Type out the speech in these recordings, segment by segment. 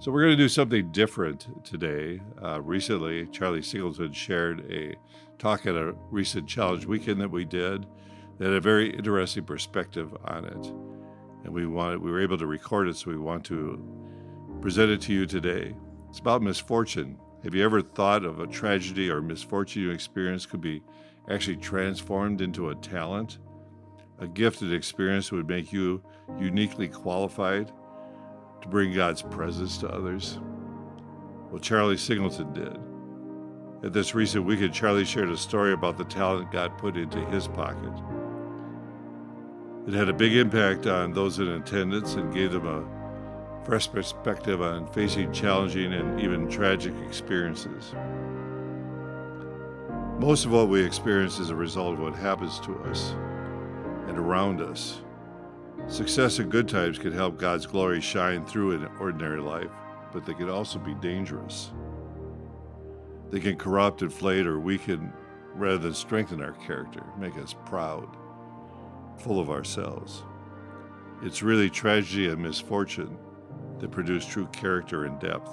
So, we're going to do something different today. Uh, recently, Charlie Singleton shared a talk at a recent challenge weekend that we did that had a very interesting perspective on it. And we wanted, we were able to record it, so we want to present it to you today. It's about misfortune. Have you ever thought of a tragedy or misfortune you experienced could be actually transformed into a talent? A gifted experience that would make you uniquely qualified to bring God's presence to others? Well, Charlie Singleton did. At this recent weekend, Charlie shared a story about the talent God put into his pocket. It had a big impact on those in attendance and gave them a fresh perspective on facing challenging and even tragic experiences. Most of what we experience is a result of what happens to us and around us. Success in good times can help God's glory shine through in ordinary life, but they can also be dangerous. They can corrupt, inflate, or weaken rather than strengthen our character, make us proud, full of ourselves. It's really tragedy and misfortune that produce true character and depth.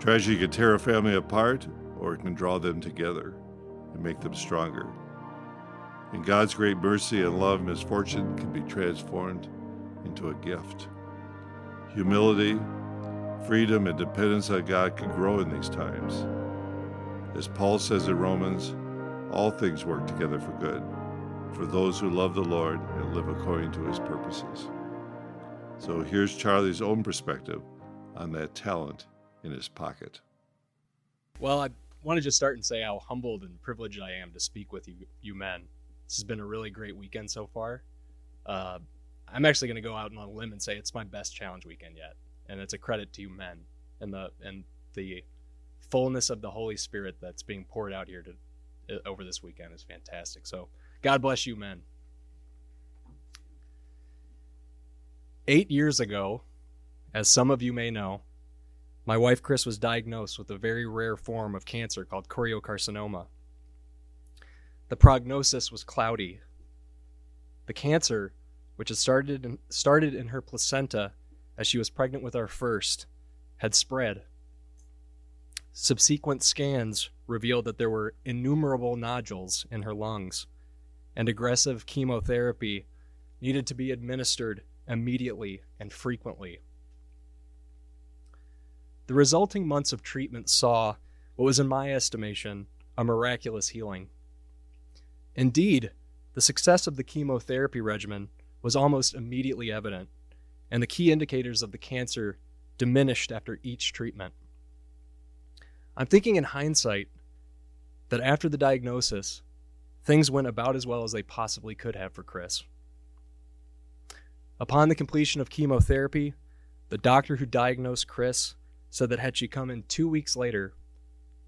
Tragedy can tear a family apart, or it can draw them together and make them stronger. In God's great mercy and love, misfortune can be transformed into a gift. Humility, freedom, and dependence on God can grow in these times. As Paul says in Romans, all things work together for good for those who love the Lord and live according to his purposes. So here's Charlie's own perspective on that talent in his pocket. Well, I want to just start and say how humbled and privileged I am to speak with you, you men. This has been a really great weekend so far. Uh, I'm actually going to go out on a limb and say it's my best challenge weekend yet, and it's a credit to you men and the and the fullness of the Holy Spirit that's being poured out here to uh, over this weekend is fantastic. So God bless you, men. Eight years ago, as some of you may know, my wife Chris was diagnosed with a very rare form of cancer called choriocarcinoma. The prognosis was cloudy. The cancer, which had started in, started in her placenta as she was pregnant with our first, had spread. Subsequent scans revealed that there were innumerable nodules in her lungs, and aggressive chemotherapy needed to be administered immediately and frequently. The resulting months of treatment saw what was, in my estimation, a miraculous healing. Indeed, the success of the chemotherapy regimen was almost immediately evident, and the key indicators of the cancer diminished after each treatment. I'm thinking in hindsight that after the diagnosis, things went about as well as they possibly could have for Chris. Upon the completion of chemotherapy, the doctor who diagnosed Chris said that had she come in two weeks later,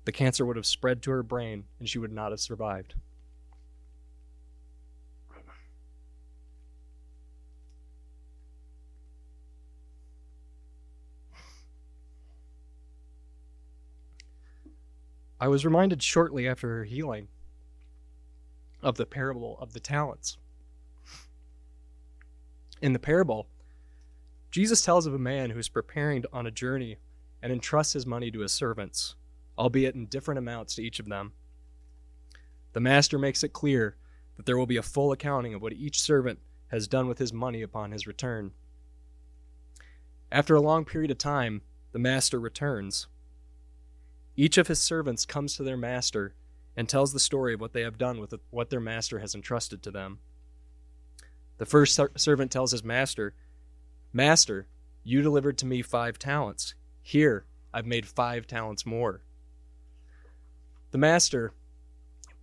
the cancer would have spread to her brain and she would not have survived. I was reminded shortly after her healing of the parable of the talents. In the parable, Jesus tells of a man who is preparing on a journey and entrusts his money to his servants, albeit in different amounts to each of them. The master makes it clear that there will be a full accounting of what each servant has done with his money upon his return. After a long period of time, the master returns. Each of his servants comes to their master and tells the story of what they have done with what their master has entrusted to them. The first servant tells his master, Master, you delivered to me five talents. Here, I've made five talents more. The master,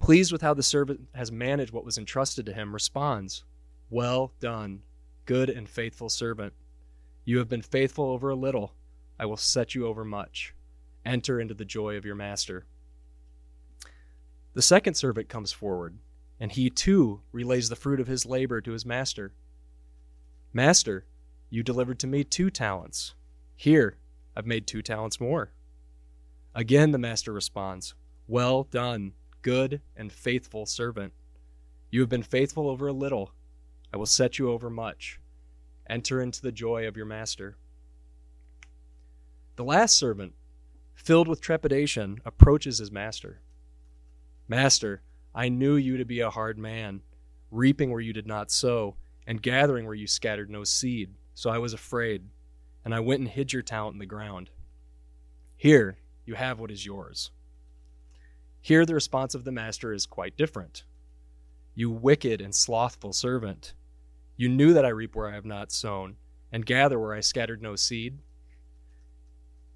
pleased with how the servant has managed what was entrusted to him, responds, Well done, good and faithful servant. You have been faithful over a little. I will set you over much. Enter into the joy of your master. The second servant comes forward, and he too relays the fruit of his labor to his master. Master, you delivered to me two talents. Here, I've made two talents more. Again, the master responds, Well done, good and faithful servant. You have been faithful over a little. I will set you over much. Enter into the joy of your master. The last servant, filled with trepidation, approaches his master. Master, I knew you to be a hard man, reaping where you did not sow, and gathering where you scattered no seed. So I was afraid, and I went and hid your talent in the ground. Here, you have what is yours. Here, the response of the master is quite different. You wicked and slothful servant, you knew that I reap where I have not sown, and gather where I scattered no seed.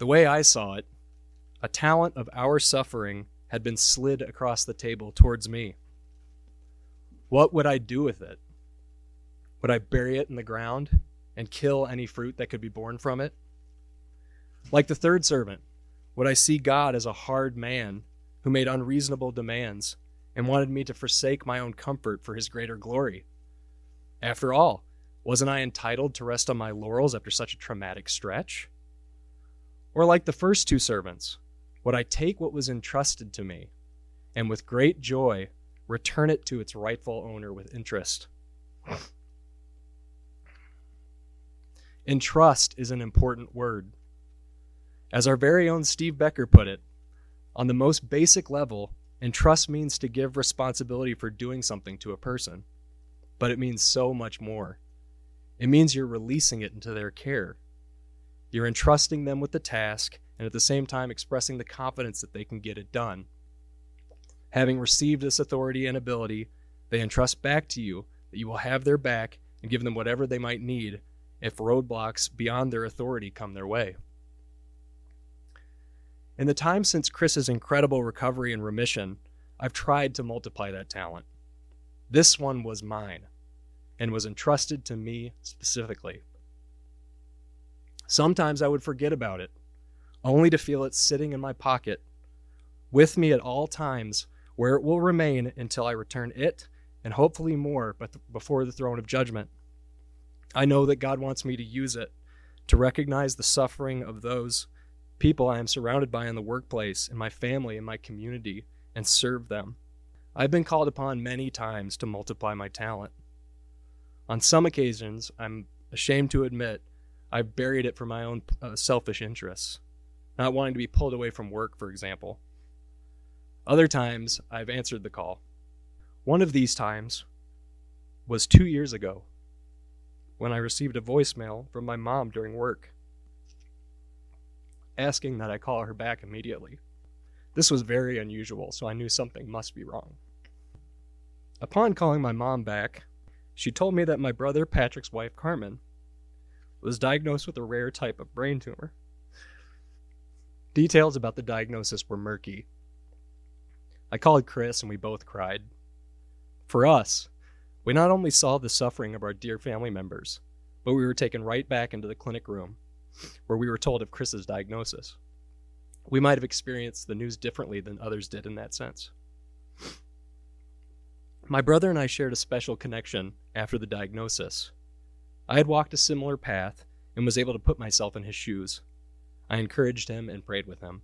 The way I saw it, a talent of our suffering had been slid across the table towards me. What would I do with it? Would I bury it in the ground and kill any fruit that could be born from it? Like the third servant, would I see God as a hard man who made unreasonable demands and wanted me to forsake my own comfort for his greater glory? After all, wasn't I entitled to rest on my laurels after such a traumatic stretch? Or like the first two servants, would I take what was entrusted to me and with great joy return it to its rightful owner with interest? Entrust is an important word. As our very own Steve Becker put it, on the most basic level, entrust means to give responsibility for doing something to a person, but it means so much more. It means you're releasing it into their care. You're entrusting them with the task and at the same time expressing the confidence that they can get it done. Having received this authority and ability, they entrust back to you that you will have their back and give them whatever they might need if roadblocks beyond their authority come their way. In the time since Chris's incredible recovery and remission, I've tried to multiply that talent. This one was mine and was entrusted to me specifically. Sometimes I would forget about it, only to feel it sitting in my pocket, with me at all times, where it will remain until I return it and hopefully more but before the throne of judgment. I know that God wants me to use it to recognize the suffering of those people I am surrounded by in the workplace, in my family, in my community, and serve them. I've been called upon many times to multiply my talent. On some occasions, I'm ashamed to admit, I've buried it for my own uh, selfish interests, not wanting to be pulled away from work, for example. Other times, I've answered the call. One of these times was two years ago when I received a voicemail from my mom during work asking that I call her back immediately. This was very unusual, so I knew something must be wrong. Upon calling my mom back, she told me that my brother Patrick's wife, Carmen, was diagnosed with a rare type of brain tumor. Details about the diagnosis were murky. I called Chris and we both cried. For us, we not only saw the suffering of our dear family members, but we were taken right back into the clinic room where we were told of Chris's diagnosis. We might have experienced the news differently than others did in that sense. My brother and I shared a special connection after the diagnosis. I had walked a similar path and was able to put myself in his shoes. I encouraged him and prayed with him.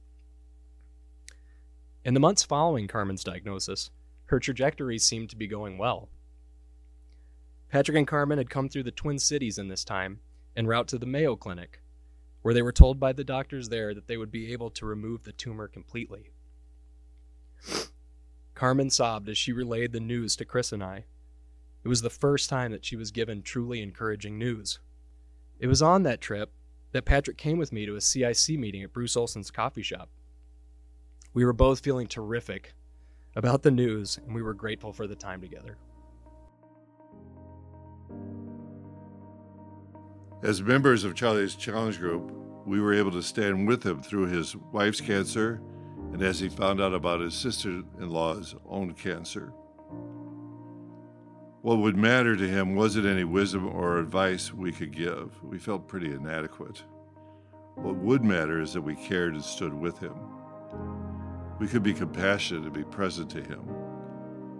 In the months following Carmen's diagnosis, her trajectory seemed to be going well. Patrick and Carmen had come through the Twin Cities in this time en route to the Mayo Clinic, where they were told by the doctors there that they would be able to remove the tumor completely. Carmen sobbed as she relayed the news to Chris and I. It was the first time that she was given truly encouraging news. It was on that trip that Patrick came with me to a CIC meeting at Bruce Olson's coffee shop. We were both feeling terrific about the news, and we were grateful for the time together. As members of Charlie's challenge group, we were able to stand with him through his wife's cancer and as he found out about his sister in law's own cancer. What would matter to him wasn't any wisdom or advice we could give. We felt pretty inadequate. What would matter is that we cared and stood with him. We could be compassionate and be present to him,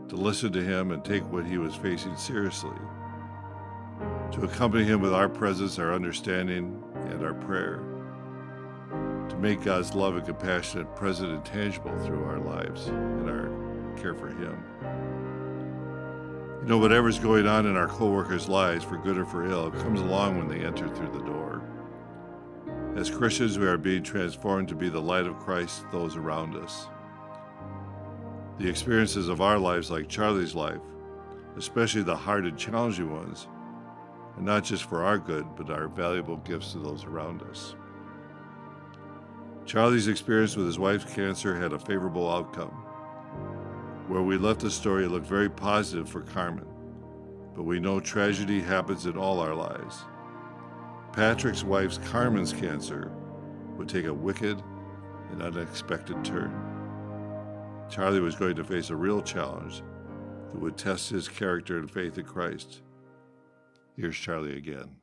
to listen to him and take what he was facing seriously, to accompany him with our presence, our understanding, and our prayer, to make God's love and compassion present and tangible through our lives and our care for him. You know, whatever's going on in our coworkers' lives, for good or for ill, comes along when they enter through the door. As Christians, we are being transformed to be the light of Christ to those around us. The experiences of our lives, like Charlie's life, especially the hard and challenging ones, are not just for our good, but are valuable gifts to those around us. Charlie's experience with his wife's cancer had a favorable outcome. Where we left the story, looked very positive for Carmen, but we know tragedy happens in all our lives. Patrick's wife's Carmen's cancer would take a wicked and unexpected turn. Charlie was going to face a real challenge that would test his character and faith in Christ. Here's Charlie again.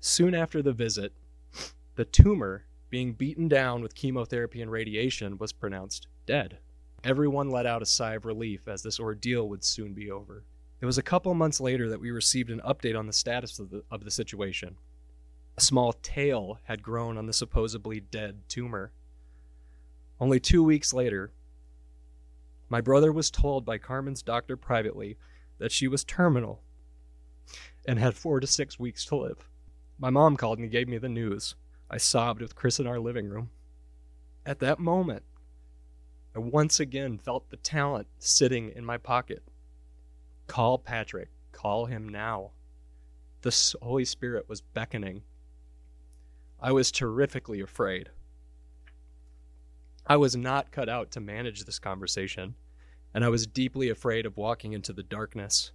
Soon after the visit, the tumor, being beaten down with chemotherapy and radiation, was pronounced dead. Everyone let out a sigh of relief as this ordeal would soon be over. It was a couple months later that we received an update on the status of the, of the situation. A small tail had grown on the supposedly dead tumor. Only two weeks later, my brother was told by Carmen's doctor privately that she was terminal and had four to six weeks to live. My mom called and gave me the news. I sobbed with Chris in our living room. At that moment, I once again felt the talent sitting in my pocket. Call Patrick. Call him now. The Holy Spirit was beckoning. I was terrifically afraid. I was not cut out to manage this conversation, and I was deeply afraid of walking into the darkness.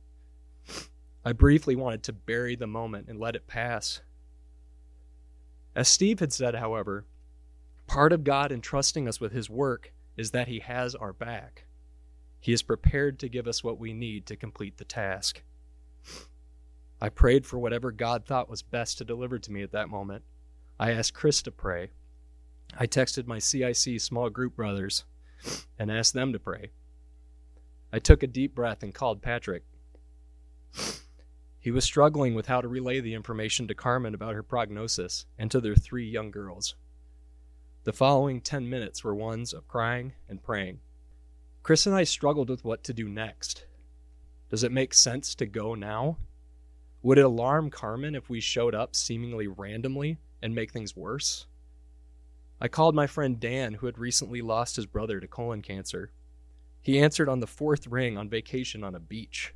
I briefly wanted to bury the moment and let it pass. As Steve had said, however, part of God entrusting us with His work is that He has our back. He is prepared to give us what we need to complete the task. I prayed for whatever God thought was best to deliver to me at that moment. I asked Chris to pray. I texted my CIC small group brothers and asked them to pray. I took a deep breath and called Patrick. He was struggling with how to relay the information to Carmen about her prognosis and to their three young girls. The following 10 minutes were ones of crying and praying. Chris and I struggled with what to do next. Does it make sense to go now? Would it alarm Carmen if we showed up seemingly randomly and make things worse. I called my friend Dan, who had recently lost his brother to colon cancer. He answered on the fourth ring on vacation on a beach.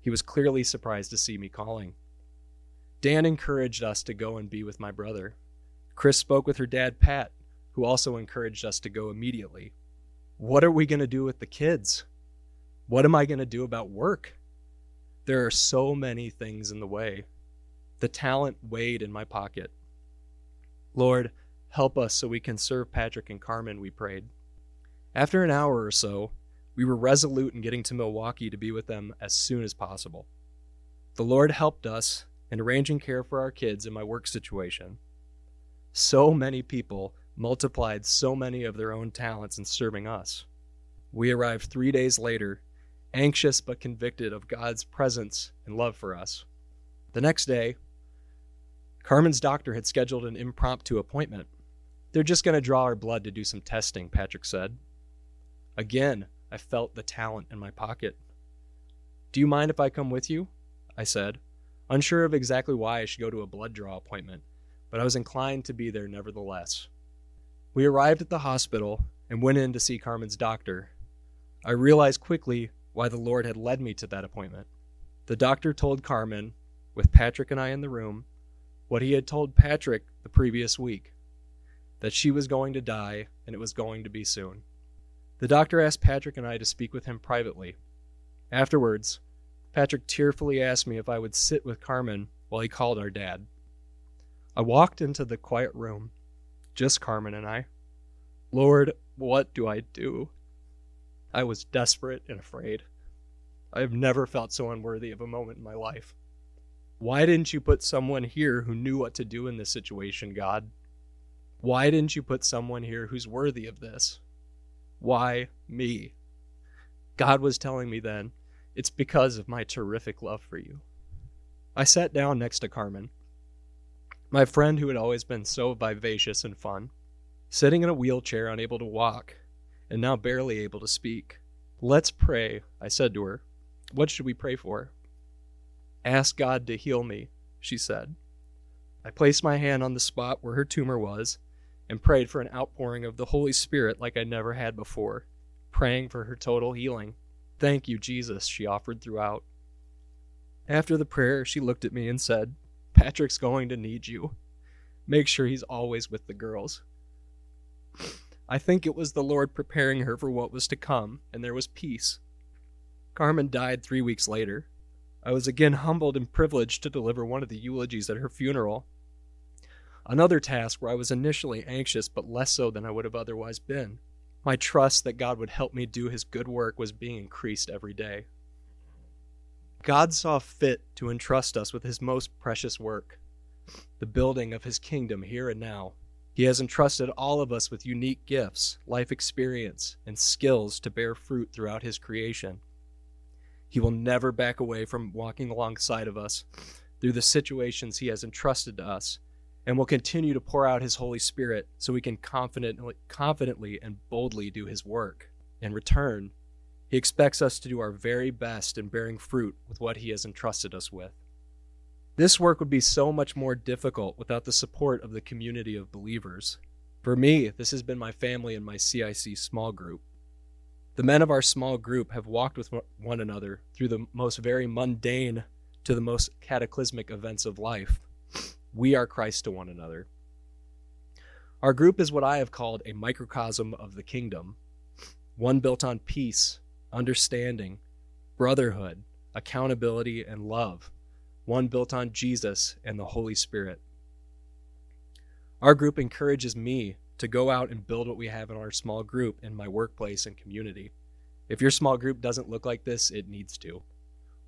He was clearly surprised to see me calling. Dan encouraged us to go and be with my brother. Chris spoke with her dad, Pat, who also encouraged us to go immediately. What are we going to do with the kids? What am I going to do about work? There are so many things in the way. The talent weighed in my pocket. Lord, help us so we can serve Patrick and Carmen, we prayed. After an hour or so, we were resolute in getting to Milwaukee to be with them as soon as possible. The Lord helped us in arranging care for our kids in my work situation. So many people multiplied so many of their own talents in serving us. We arrived three days later, anxious but convicted of God's presence and love for us. The next day, Carmen's doctor had scheduled an impromptu appointment. They're just going to draw our blood to do some testing, Patrick said. Again, I felt the talent in my pocket. Do you mind if I come with you? I said, unsure of exactly why I should go to a blood draw appointment, but I was inclined to be there nevertheless. We arrived at the hospital and went in to see Carmen's doctor. I realized quickly why the Lord had led me to that appointment. The doctor told Carmen, with Patrick and I in the room, what he had told Patrick the previous week that she was going to die and it was going to be soon. The doctor asked Patrick and I to speak with him privately. Afterwards, Patrick tearfully asked me if I would sit with Carmen while he called our dad. I walked into the quiet room, just Carmen and I. Lord, what do I do? I was desperate and afraid. I have never felt so unworthy of a moment in my life. Why didn't you put someone here who knew what to do in this situation, God? Why didn't you put someone here who's worthy of this? Why me? God was telling me then, it's because of my terrific love for you. I sat down next to Carmen, my friend who had always been so vivacious and fun, sitting in a wheelchair, unable to walk, and now barely able to speak. Let's pray, I said to her. What should we pray for? Ask God to heal me, she said. I placed my hand on the spot where her tumor was and prayed for an outpouring of the Holy Spirit like I never had before, praying for her total healing. Thank you, Jesus, she offered throughout. After the prayer, she looked at me and said, Patrick's going to need you. Make sure he's always with the girls. I think it was the Lord preparing her for what was to come, and there was peace. Carmen died three weeks later. I was again humbled and privileged to deliver one of the eulogies at her funeral. Another task where I was initially anxious, but less so than I would have otherwise been. My trust that God would help me do his good work was being increased every day. God saw fit to entrust us with his most precious work, the building of his kingdom here and now. He has entrusted all of us with unique gifts, life experience, and skills to bear fruit throughout His creation. He will never back away from walking alongside of us through the situations He has entrusted to us, and will continue to pour out His Holy Spirit so we can confidently, confidently and boldly do His work. In return, He expects us to do our very best in bearing fruit with what He has entrusted us with. This work would be so much more difficult without the support of the community of believers. For me, this has been my family and my CIC small group. The men of our small group have walked with one another through the most very mundane to the most cataclysmic events of life. We are Christ to one another. Our group is what I have called a microcosm of the kingdom, one built on peace, understanding, brotherhood, accountability, and love one built on Jesus and the Holy Spirit. Our group encourages me to go out and build what we have in our small group in my workplace and community. If your small group doesn't look like this, it needs to.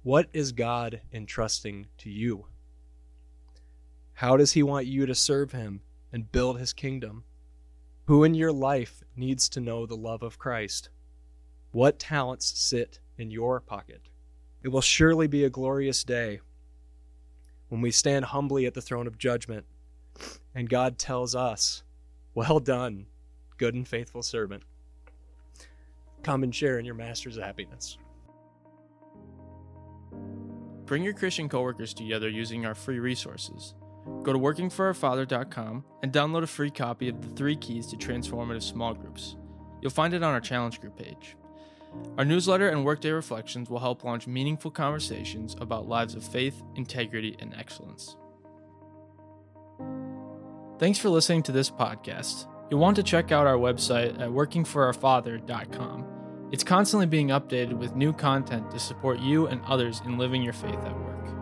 What is God entrusting to you? How does He want you to serve Him and build His kingdom? Who in your life needs to know the love of Christ? What talents sit in your pocket? It will surely be a glorious day when we stand humbly at the throne of judgment and God tells us, Well done, good and faithful servant. Come and share in your master's happiness. Bring your Christian coworkers together using our free resources. Go to workingforourfather.com and download a free copy of the three keys to transformative small groups. You'll find it on our challenge group page. Our newsletter and Workday Reflections will help launch meaningful conversations about lives of faith, integrity, and excellence. Thanks for listening to this podcast. You'll want to check out our website at workingforourfather.com. It's constantly being updated with new content to support you and others in living your faith at work.